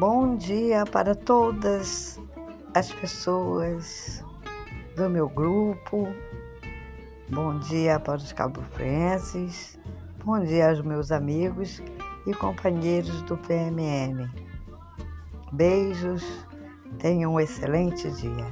Bom dia para todas as pessoas do meu grupo. Bom dia para os cabofrenses. Bom dia aos meus amigos e companheiros do PMM. Beijos. Tenham um excelente dia.